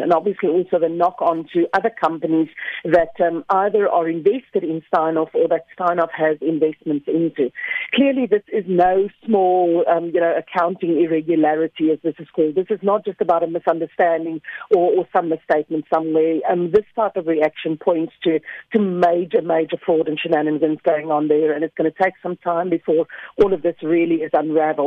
and obviously also the knock on to other companies that um, either are invested in Steinhoff or that Steinhoff has investments into. Clearly, this is no small, um, you know, accounting irregularity, as this is called. This is not just about a misunderstanding or, or some misstatement somewhere. Um, this type of reaction points to, to major, major fraud and shenanigans going on there, and it's going to take some time before all of this really is unraveled.